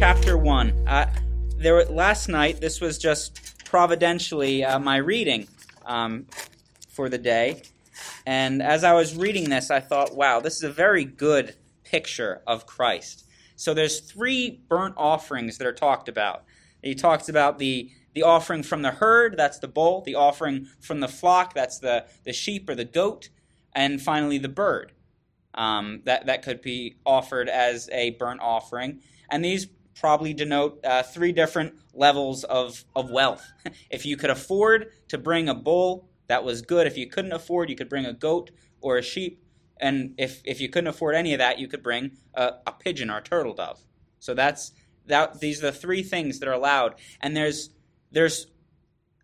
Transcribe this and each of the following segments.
Chapter 1. Uh, there last night, this was just providentially uh, my reading um, for the day. And as I was reading this, I thought, wow, this is a very good picture of Christ. So there's three burnt offerings that are talked about. He talks about the the offering from the herd, that's the bull, the offering from the flock, that's the, the sheep or the goat, and finally the bird. Um, that, that could be offered as a burnt offering. And these probably denote uh, three different levels of, of wealth. if you could afford to bring a bull, that was good. If you couldn't afford, you could bring a goat or a sheep. And if, if you couldn't afford any of that, you could bring a, a pigeon or a turtle dove. So that's that. These are the three things that are allowed. And there's there's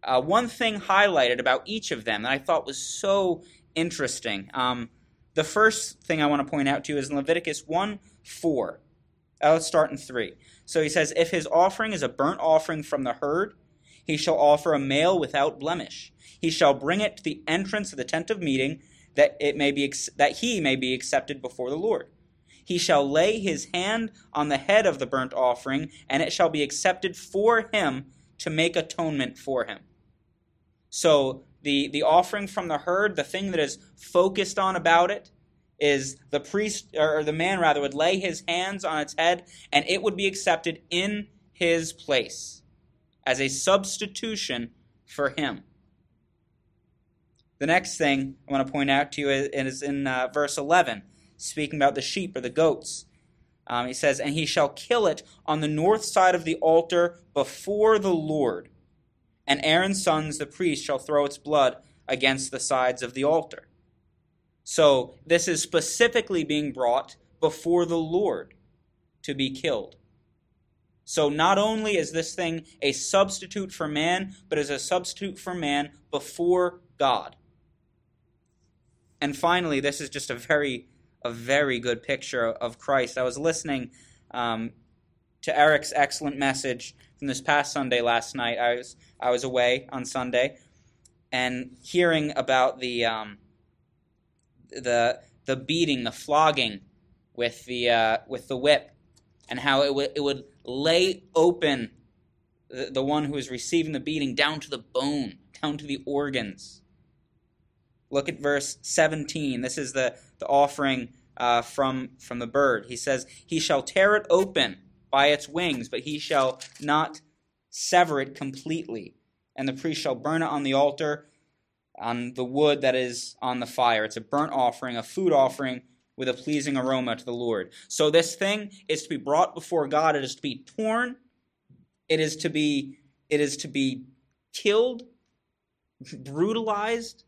uh, one thing highlighted about each of them that I thought was so interesting. Um, the first thing I want to point out to you is Leviticus 1 4. Uh, let's start in 3. So he says, If his offering is a burnt offering from the herd, he shall offer a male without blemish. He shall bring it to the entrance of the tent of meeting, that it may be that he may be accepted before the Lord. He shall lay his hand on the head of the burnt offering, and it shall be accepted for him to make atonement for him. So the, the offering from the herd, the thing that is focused on about it, is the priest, or the man rather, would lay his hands on its head and it would be accepted in his place as a substitution for him. The next thing I want to point out to you is in uh, verse 11, speaking about the sheep or the goats. Um, he says, And he shall kill it on the north side of the altar before the Lord. And Aaron's sons, the priests, shall throw its blood against the sides of the altar. So this is specifically being brought before the Lord to be killed. So not only is this thing a substitute for man, but is a substitute for man before God. And finally, this is just a very a very good picture of Christ. I was listening um, to Eric's excellent message from this past Sunday last night. I was I was away on Sunday, and hearing about the um, the the beating, the flogging with the uh, with the whip, and how it would it would lay open the, the one who is receiving the beating down to the bone, down to the organs. Look at verse 17. This is the, the offering uh, from, from the bird. He says, He shall tear it open by its wings, but he shall not sever it completely. And the priest shall burn it on the altar on the wood that is on the fire. It's a burnt offering, a food offering with a pleasing aroma to the Lord. So this thing is to be brought before God. It is to be torn. It is to be it is to be killed, brutalized,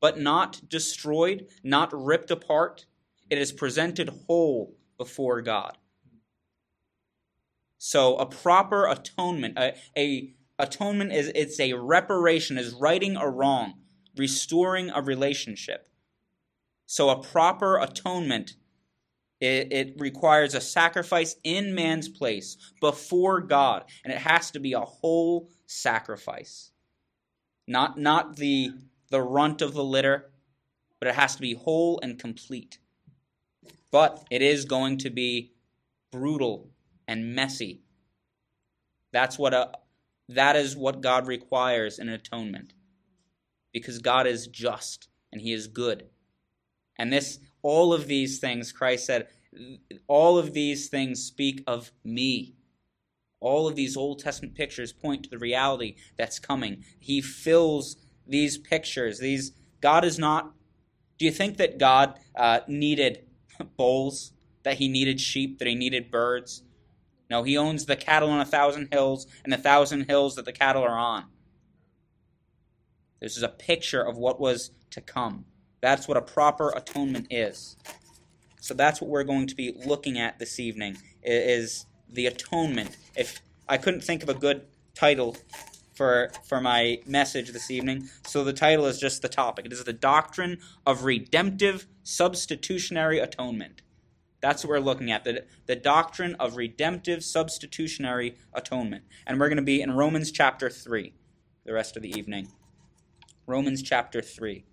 but not destroyed, not ripped apart. It is presented whole before God. So a proper atonement, a, a atonement is it's a reparation, is righting a wrong, restoring a relationship. So a proper atonement it, it, requires a sacrifice in man's place before God, and it has to be a whole sacrifice, not not the the runt of the litter, but it has to be whole and complete. But it is going to be brutal and messy. That's what a that is what God requires in atonement. Because God is just and he is good. And this all of these things Christ said all of these things speak of me. All of these Old Testament pictures point to the reality that's coming. He fills these pictures. These God is not. Do you think that God uh, needed bulls? That he needed sheep? That he needed birds? No, he owns the cattle on a thousand hills and the thousand hills that the cattle are on. This is a picture of what was to come. That's what a proper atonement is. So that's what we're going to be looking at this evening is the atonement. If I couldn't think of a good title for for my message this evening. So the title is just the topic. It is the doctrine of redemptive substitutionary atonement. That's what we're looking at. The, the doctrine of redemptive substitutionary atonement. And we're going to be in Romans chapter 3 the rest of the evening. Romans chapter 3.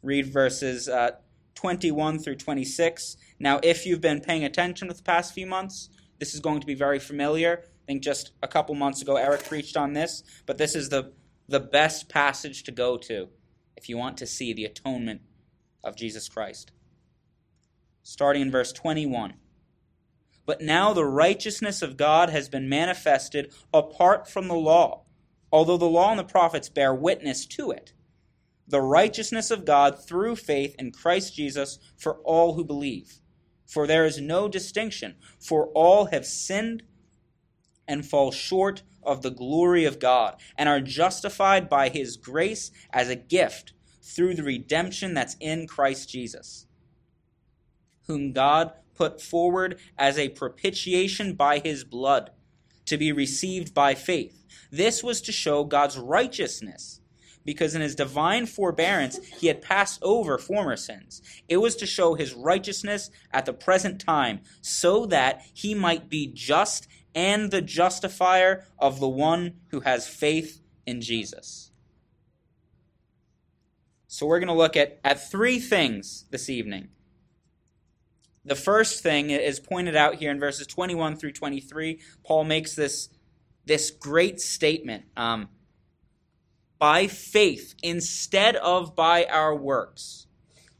Read verses uh, 21 through 26. Now, if you've been paying attention with the past few months, This is going to be very familiar. I think just a couple months ago, Eric preached on this, but this is the, the best passage to go to if you want to see the atonement of Jesus Christ. Starting in verse 21. But now the righteousness of God has been manifested apart from the law, although the law and the prophets bear witness to it. The righteousness of God through faith in Christ Jesus for all who believe. For there is no distinction, for all have sinned and fall short of the glory of God, and are justified by his grace as a gift through the redemption that's in Christ Jesus, whom God put forward as a propitiation by his blood to be received by faith. This was to show God's righteousness, because in his divine forbearance he had passed over former sins. It was to show his righteousness at the present time, so that he might be just and the justifier of the one who has faith in Jesus. So we're going to look at, at three things this evening. The first thing is pointed out here in verses 21 through 23. Paul makes this, this great statement um, by faith instead of by our works.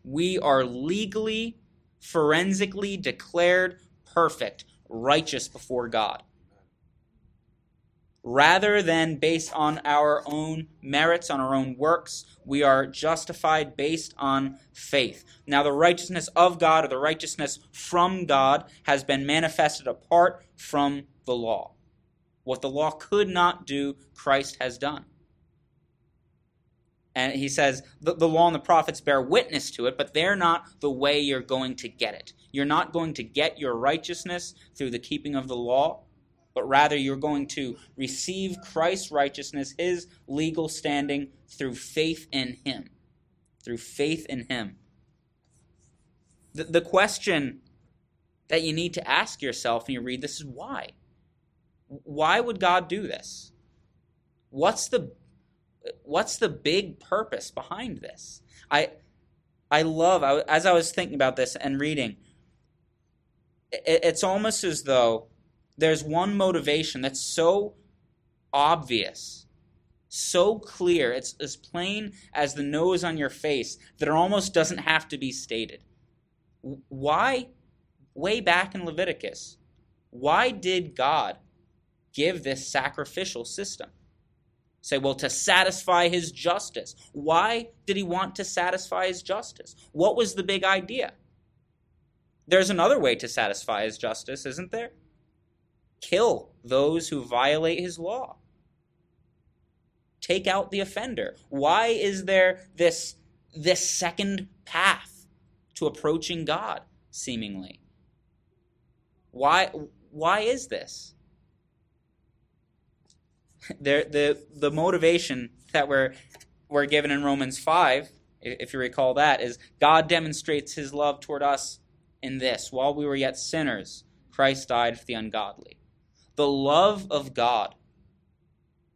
We are legally, forensically declared perfect righteous before God. Rather than based on our own merits, on our own works, we are justified based on faith. Now, the righteousness of God or the righteousness from God has been manifested apart from the law. What the law could not do, Christ has done. And he says the, the law and the prophets bear witness to it, but they're not the way you're going to get it. You're not going to get your righteousness through the keeping of the law, but rather you're going to receive Christ's righteousness, his legal standing, through faith in him. Through faith in him. The, the question that you need to ask yourself when you read this is why? Why would God do this? What's the what's the big purpose behind this? I I love as I was thinking about this and reading. It's almost as though there's one motivation that's so obvious, so clear, it's as plain as the nose on your face that it almost doesn't have to be stated. Why, way back in Leviticus, why did God give this sacrificial system? Say, well, to satisfy his justice. Why did he want to satisfy his justice? What was the big idea? There's another way to satisfy his justice, isn't there? Kill those who violate his law. Take out the offender. Why is there this, this second path to approaching God, seemingly? Why, why is this? the, the, the motivation that we're, we're given in Romans 5, if you recall that, is God demonstrates his love toward us in this while we were yet sinners, Christ died for the ungodly. The love of God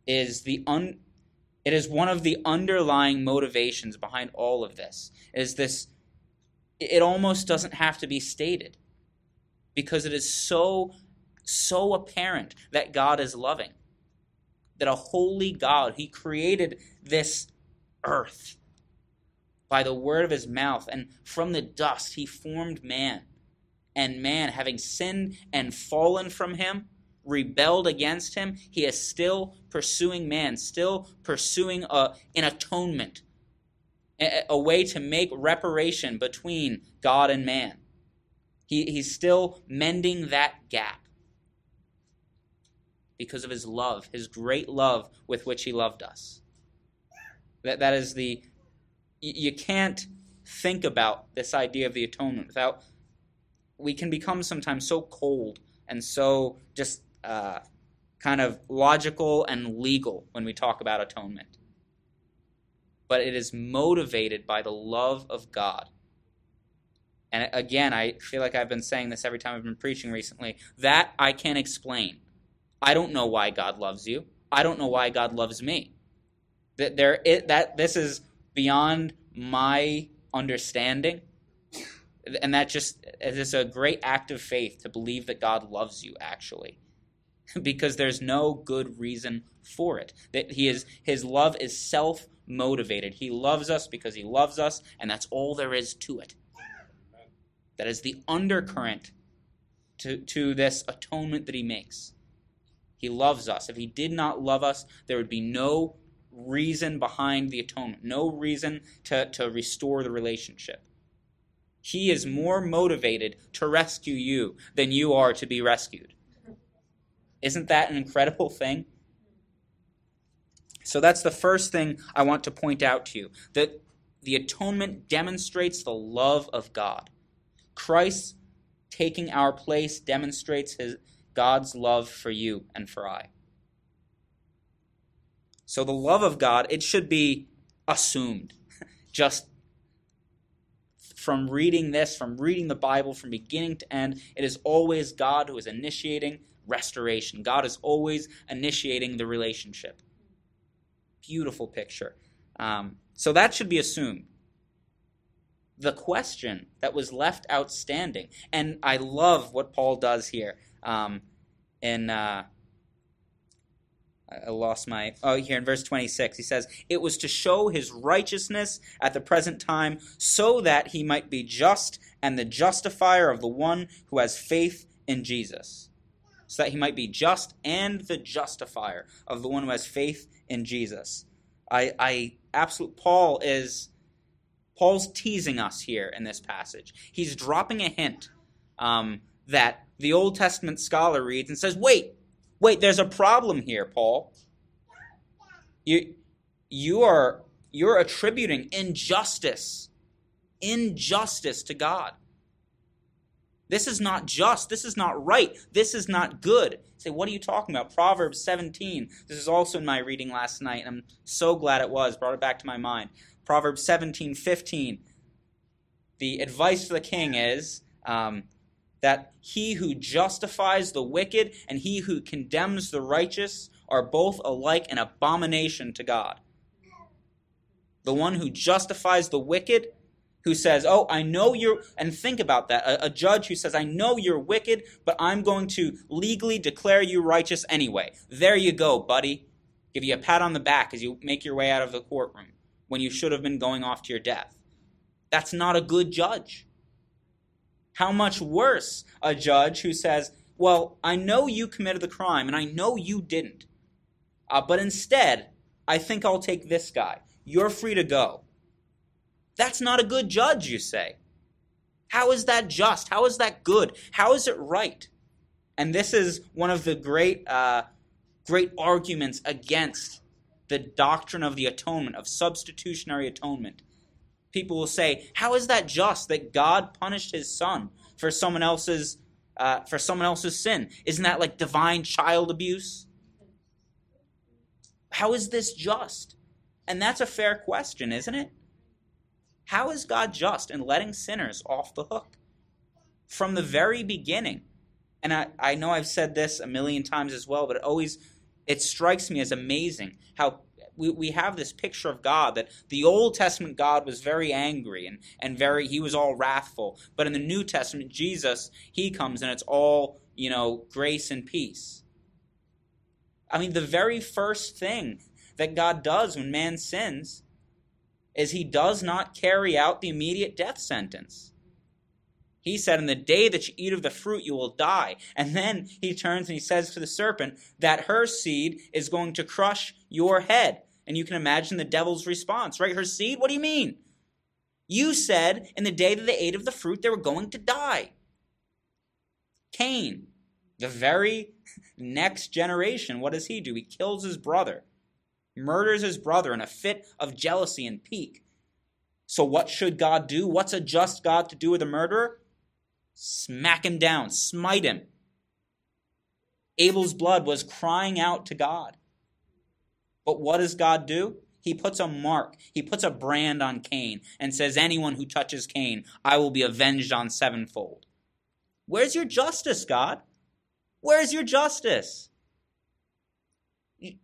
is the un, it is one of the underlying motivations behind all of this. Is this it almost doesn't have to be stated because it is so so apparent that God is loving that a holy God, He created this earth by the word of His mouth, and from the dust He formed man. And man, having sinned and fallen from Him, rebelled against Him, He is still pursuing man, still pursuing a, an atonement, a, a way to make reparation between God and man. He, he's still mending that gap because of his love, his great love with which he loved us. That, that is the. You can't think about this idea of the atonement without. We can become sometimes so cold and so just uh, kind of logical and legal when we talk about atonement. But it is motivated by the love of God. And again, I feel like I've been saying this every time I've been preaching recently. That I can't explain. I don't know why God loves you. I don't know why God loves me. That there it, that this is beyond my understanding. And that just is a great act of faith to believe that God loves you, actually. because there's no good reason for it. That he is his love is self motivated. He loves us because he loves us, and that's all there is to it. That is the undercurrent to, to this atonement that he makes. He loves us. If he did not love us, there would be no reason behind the atonement, no reason to, to restore the relationship. He is more motivated to rescue you than you are to be rescued. Isn't that an incredible thing? So that's the first thing I want to point out to you that the atonement demonstrates the love of God. Christ taking our place demonstrates his God's love for you and for I. So the love of God, it should be assumed. Just from reading this, from reading the Bible from beginning to end, it is always God who is initiating restoration. God is always initiating the relationship. Beautiful picture. Um, so that should be assumed the question that was left outstanding. And I love what Paul does here. Um, in uh, I lost my oh here in verse 26 he says it was to show his righteousness at the present time so that he might be just and the justifier of the one who has faith in Jesus so that he might be just and the justifier of the one who has faith in Jesus I I absolute Paul is Paul's teasing us here in this passage. He's dropping a hint um, that the Old Testament scholar reads and says, wait, wait, there's a problem here, Paul. You, you are you're attributing injustice, injustice to God. This is not just. This is not right. This is not good. You say, what are you talking about? Proverbs 17. This is also in my reading last night, and I'm so glad it was. Brought it back to my mind. Proverbs 17, 15. The advice for the king is um, that he who justifies the wicked and he who condemns the righteous are both alike an abomination to God. The one who justifies the wicked, who says, Oh, I know you're, and think about that. A, a, judge who says, I know you're wicked, but I'm going to legally declare you righteous anyway. There you go, buddy. Give you a pat on the back as you make your way out of the courtroom when you should have been going off to your death. That's not a good judge. How much worse a judge who says, Well, I know you committed the crime and I know you didn't, uh, but instead, I think I'll take this guy. You're free to go. That's not a good judge, you say. How is that just? How is that good? How is it right? And this is one of the great, uh, great arguments against the doctrine of the atonement, of substitutionary atonement. People will say, "How is that just that God punished His Son for someone else's uh, for someone else's sin? Isn't that like divine child abuse? How is this just?" And that's a fair question, isn't it? How is God just in letting sinners off the hook? From the very beginning, and I, I know I've said this a million times as well, but it always it strikes me as amazing how we, we have this picture of God that the Old Testament God was very angry and, and very he was all wrathful. But in the New Testament, Jesus, he comes and it's all, you know, grace and peace. I mean, the very first thing that God does when man sins is he does not carry out the immediate death sentence. He said, In the day that you eat of the fruit, you will die. And then he turns and he says to the serpent that her seed is going to crush your head. And you can imagine the devil's response, right? Her seed? What do you mean? You said in the day that they ate of the fruit, they were going to die. Cain, the very next generation, what does he do? He kills his brother, murders his brother in a fit of jealousy and pique. So, what should God do? What's a just God to do with a murderer? Smack him down, smite him. Abel's blood was crying out to God. But what does God do? He puts a mark, he puts a brand on Cain and says, Anyone who touches Cain, I will be avenged on sevenfold. Where's your justice, God? Where's your justice?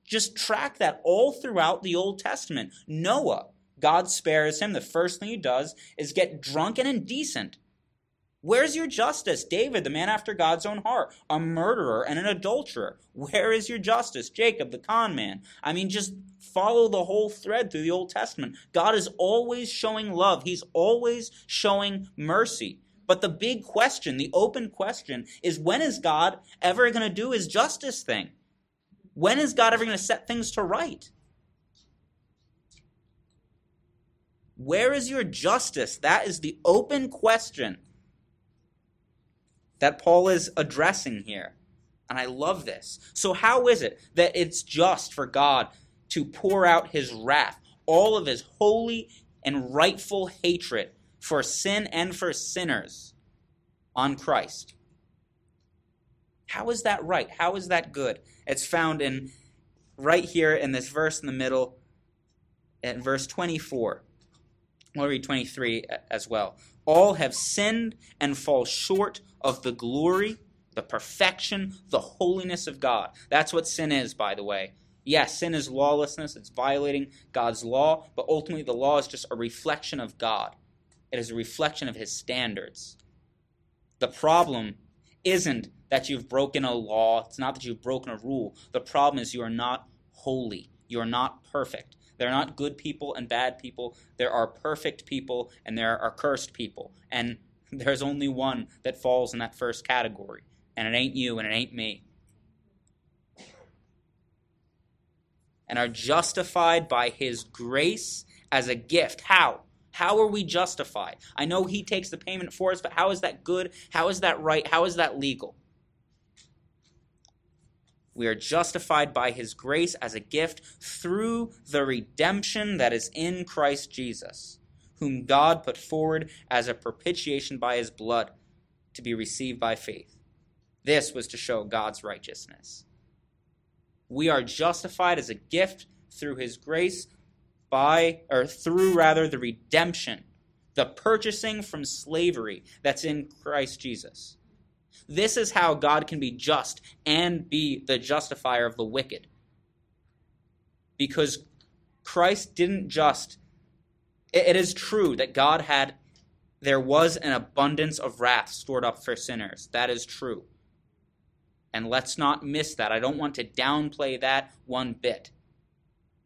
Just track that all throughout the Old Testament. Noah, God spares him. The first thing he does is get drunk and indecent Where's your justice? David, the man after God's own heart, a murderer and an adulterer. Where is your justice? Jacob, the con man. I mean, just follow the whole thread through the Old Testament. God is always showing love, He's always showing mercy. But the big question, the open question, is when is God ever going to do His justice thing? When is God ever going to set things to right? Where is your justice? That is the open question that Paul is addressing here. And I love this. So, how is it that it's just for God to pour out his wrath, all of his holy and rightful hatred for sin and for sinners on Christ? How is that right? How is that good? It's found in right here in this verse in the middle, at verse 24. We'll read 23 as well. All have sinned and fall short of the glory, the perfection, the holiness of God. That's what sin is, by the way. Yes, sin is lawlessness, it's violating God's law, but ultimately the law is just a reflection of God. It is a reflection of His standards. The problem isn't that you've broken a law, it's not that you've broken a rule. The problem is you are not holy, you are not perfect. There are not good people and bad people. There are perfect people and there are cursed people. And there's only one that falls in that first category, and it ain't you and it ain't me. And are justified by his grace as a gift. How? How are we justified? I know he takes the payment for us, but how is that good? How is that right? How is that legal? We are justified by his grace as a gift through the redemption that is in Christ Jesus whom God put forward as a propitiation by his blood to be received by faith. This was to show God's righteousness. We are justified as a gift through his grace by or through rather the redemption, the purchasing from slavery that's in Christ Jesus. This is how God can be just and be the justifier of the wicked. Because Christ didn't just it is true that God had, there was an abundance of wrath stored up for sinners. That is true. And let's not miss that. I don't want to downplay that one bit.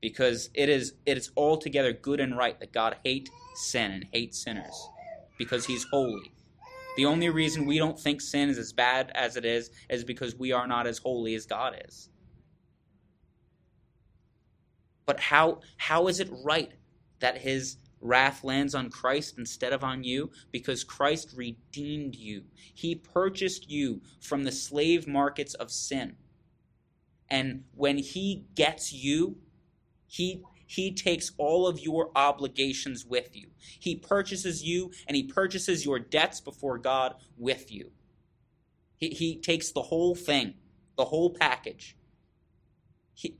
Because it is it is altogether good and right that God hate sin and hate sinners. Because he's holy. The only reason we don't think sin is as bad as it is is because we are not as holy as God is. But how how is it right that his wrath lands on Christ instead of on you because Christ redeemed you. He purchased you from the slave markets of sin. And when he gets you, he he takes all of your obligations with you. He purchases you and he purchases your debts before God with you. He, he takes the whole thing, the whole package. He,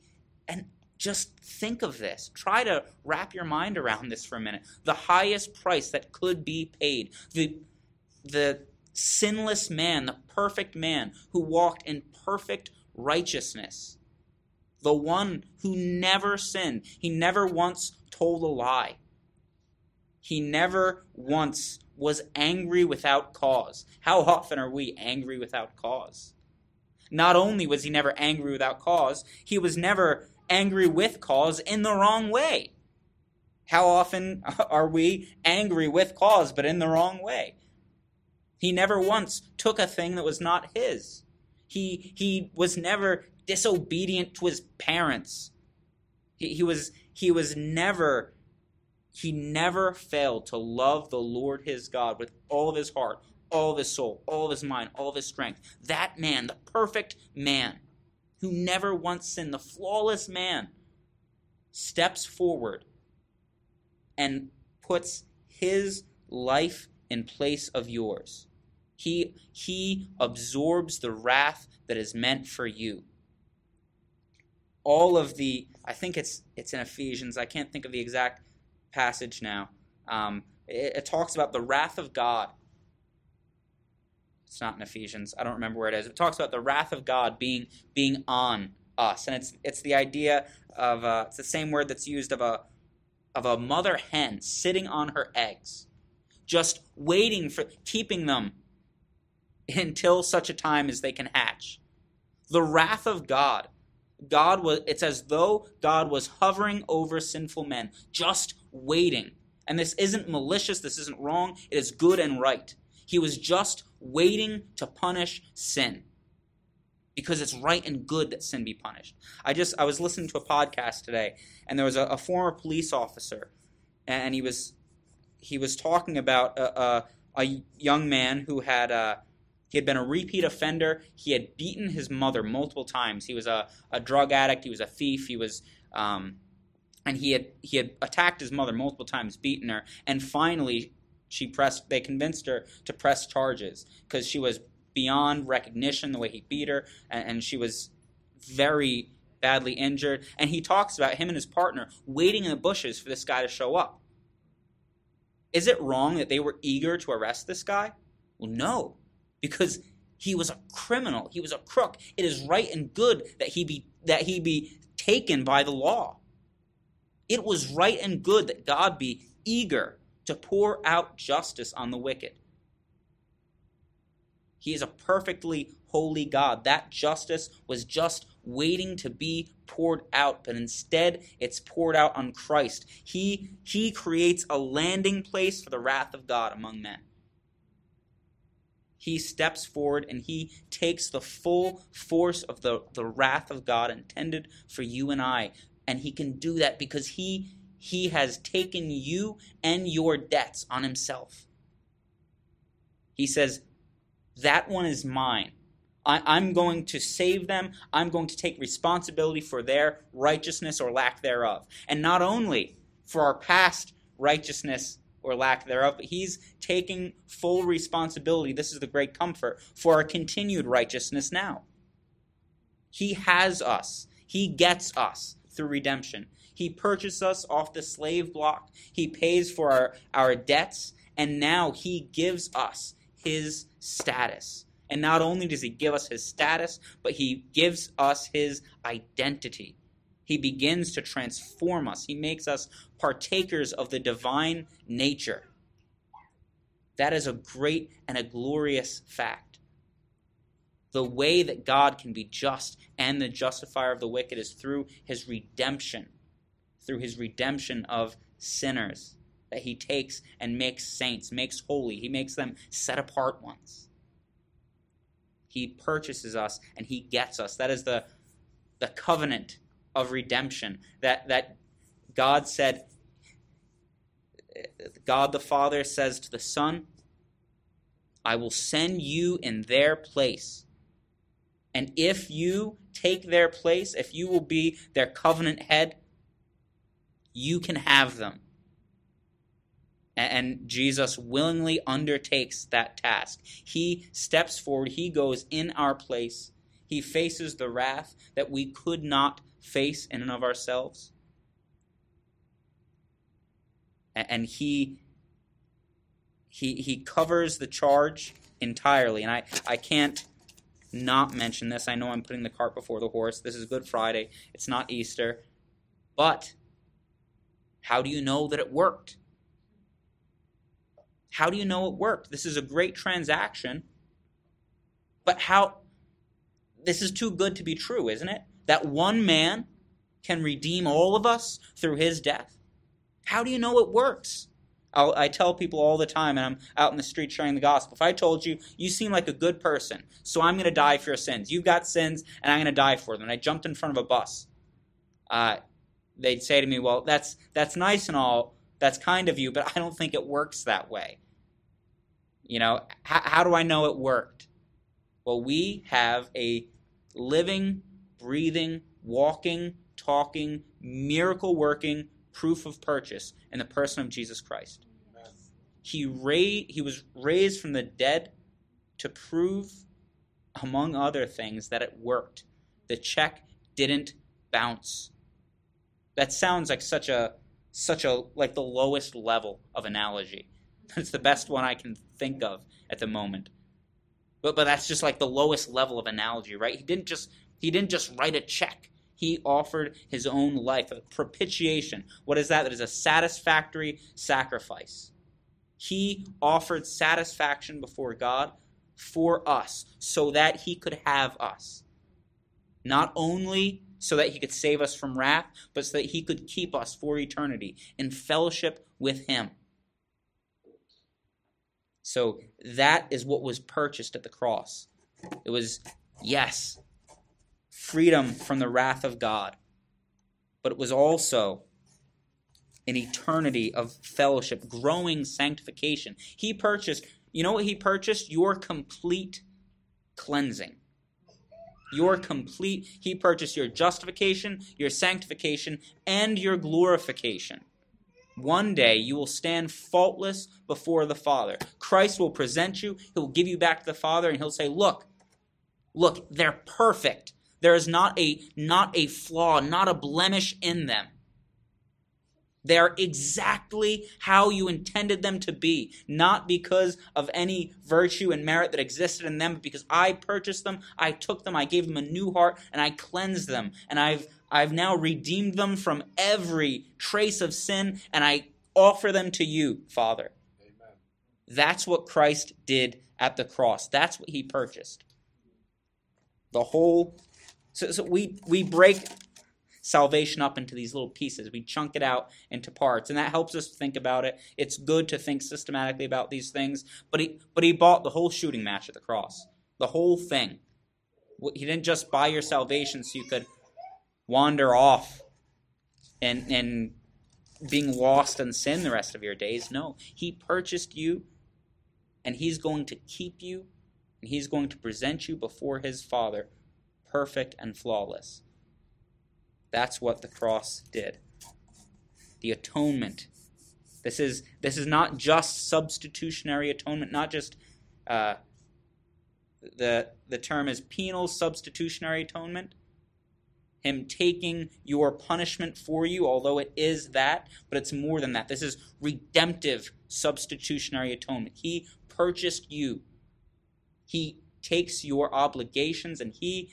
and just think of this. Try to wrap your mind around this for a minute. The highest price that could be paid. The, the sinless man, the perfect man who walked in perfect righteousness. The one who never sinned. He never once told a lie. He never once was angry without cause. How often are we angry without cause? Not only was he never angry without cause, he was never angry with cause in the wrong way. How often are we angry with cause but in the wrong way? He never once took a thing that was not his. He, he was never disobedient to his parents. He, he, was, he was never, he never failed to love the Lord his God with all of his heart, all of his soul, all of his mind, all of his strength. That man, the perfect man, who never once sinned, the flawless man, steps forward and puts his life in place of yours. He, he absorbs the wrath that is meant for you. All of the, I think it's, it's in Ephesians, I can't think of the exact passage now. Um, it, it talks about the wrath of God it's not in Ephesians. I don't remember where it is. It talks about the wrath of God being being on us, and it's it's the idea of uh, it's the same word that's used of a of a mother hen sitting on her eggs, just waiting for keeping them until such a time as they can hatch. The wrath of God. God was it's as though God was hovering over sinful men, just waiting. And this isn't malicious, this isn't wrong, it is good and right. He was just waiting to punish sin. Because it's right and good that sin be punished. I just I was listening to a podcast today, and there was a, a former police officer, and he was he was talking about a, a, a young man who had uh, he had been a repeat offender. He had beaten his mother multiple times. He was a, a drug addict. He was a thief. He was, um, and he had he had attacked his mother multiple times, beaten her, and finally she pressed. They convinced her to press charges because she was beyond recognition the way he beat her, and, and she was very badly injured. And he talks about him and his partner waiting in the bushes for this guy to show up. Is it wrong that they were eager to arrest this guy? Well, no because he was a criminal. He was a crook. It is right and good that he be that he be taken by the law. It was right and good that God be eager to pour out justice on the wicked. He is a perfectly holy God. That justice was just waiting to be poured out, but instead it's poured out on Christ. He, he creates a landing place for the wrath of God among men he steps forward and he takes the full force of the, the wrath of God intended for you and I. And he can do that because he he has taken you and your debts on himself. He says, That one is mine. I, am going to save them. I'm going to take responsibility for their righteousness or lack thereof. And not only for our past righteousness or lack thereof, but he's taking full responsibility. This is the great comfort for our continued righteousness now. He has us, he gets us through redemption. He purchased us off the slave block, he pays for our, our debts, and now he gives us his status. And not only does he give us his status, but he gives us his identity. He begins to transform us. He makes us partakers of the divine nature. That is a great and a glorious fact. The way that God can be just and the justifier of the wicked is through his redemption, through his redemption of sinners that he takes and makes saints, makes holy. He makes them set apart ones. He purchases us and he gets us. That is the, the covenant of redemption. That, that God said, God the Father says to the Son, I will send you in their place. And if you take their place, if you will be their covenant head, you can have them. And Jesus willingly undertakes that task. He steps forward, he goes in our place, he faces the wrath that we could not face in and of ourselves. And he he he covers the charge entirely. And I, I can't not mention this. I know I'm putting the cart before the horse. This is Good Friday. It's not Easter. But how do you know that it worked? How do you know it worked? This is a great transaction. But how this is too good to be true, isn't it? that one man can redeem all of us through his death? How do you know it works? I'll, i tell people all the time, and I'm out in the street sharing the gospel. If I told you, you seem like a good person, so I'm going to die for your sins. You've got sins, and I'm going to die for them. And I jumped in front of a bus. Uh, they'd say to me, well, that's, that's nice and all. That's kind of you, but I don't think it works that way. You know, how do I know it worked? Well, we have a living, breathing, walking, talking, miracle working proof of purchase in the person of Jesus Christ. He, ra- he was raised from the dead to prove, among other things, that it worked. The check didn't bounce. That sounds like such a such a like the lowest level of analogy. It's the best one I can think of at the moment. But but that's just like the lowest level of analogy, right? He didn't just he didn't just write a check. He offered his own life, a propitiation. What is that? That is a satisfactory sacrifice. He offered satisfaction before God for us so that he could have us. Not only so that he could save us from wrath, but so that he could keep us for eternity in fellowship with him. So that is what was purchased at the cross. It was, yes, freedom from the wrath of God, but it was also an eternity of fellowship, growing sanctification. He purchased, you know what he purchased? Your complete cleansing. Your complete, he purchased your justification, your sanctification, and your glorification. One day you will stand faultless before the Father. Christ will present you, he'll give you back to the Father, and he'll say, Look, look, they're perfect. There is not a not a flaw, not a blemish in them. They are exactly how you intended them to be, not because of any virtue and merit that existed in them, but because I purchased them, I took them, I gave them a new heart, and I cleansed them. And I've I've now redeemed them from every trace of sin, and I offer them to you, Father. Amen. That's what Christ did at the cross. That's what he purchased. The whole so, so we we break salvation up into these little pieces. We chunk it out into parts, and that helps us think about it. It's good to think systematically about these things. But he, but he bought the whole shooting match at the cross, the whole thing. He didn't just buy your salvation so you could wander off and and being lost in sin the rest of your days. No, he purchased you, and he's going to keep you, and he's going to present you before his Father, perfect and flawless. That's what the cross did. The atonement. This is this is not just substitutionary atonement, not just uh, the the term is penal substitutionary atonement. Him taking your punishment for you, although it is that, but it's more than that. This is redemptive substitutionary atonement. He purchased you. He takes your obligations and he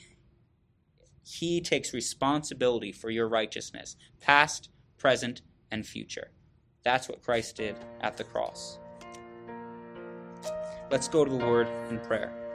he takes responsibility for your righteousness, past, present, and future. That's what Christ did at the cross. Let's go to the Lord in prayer.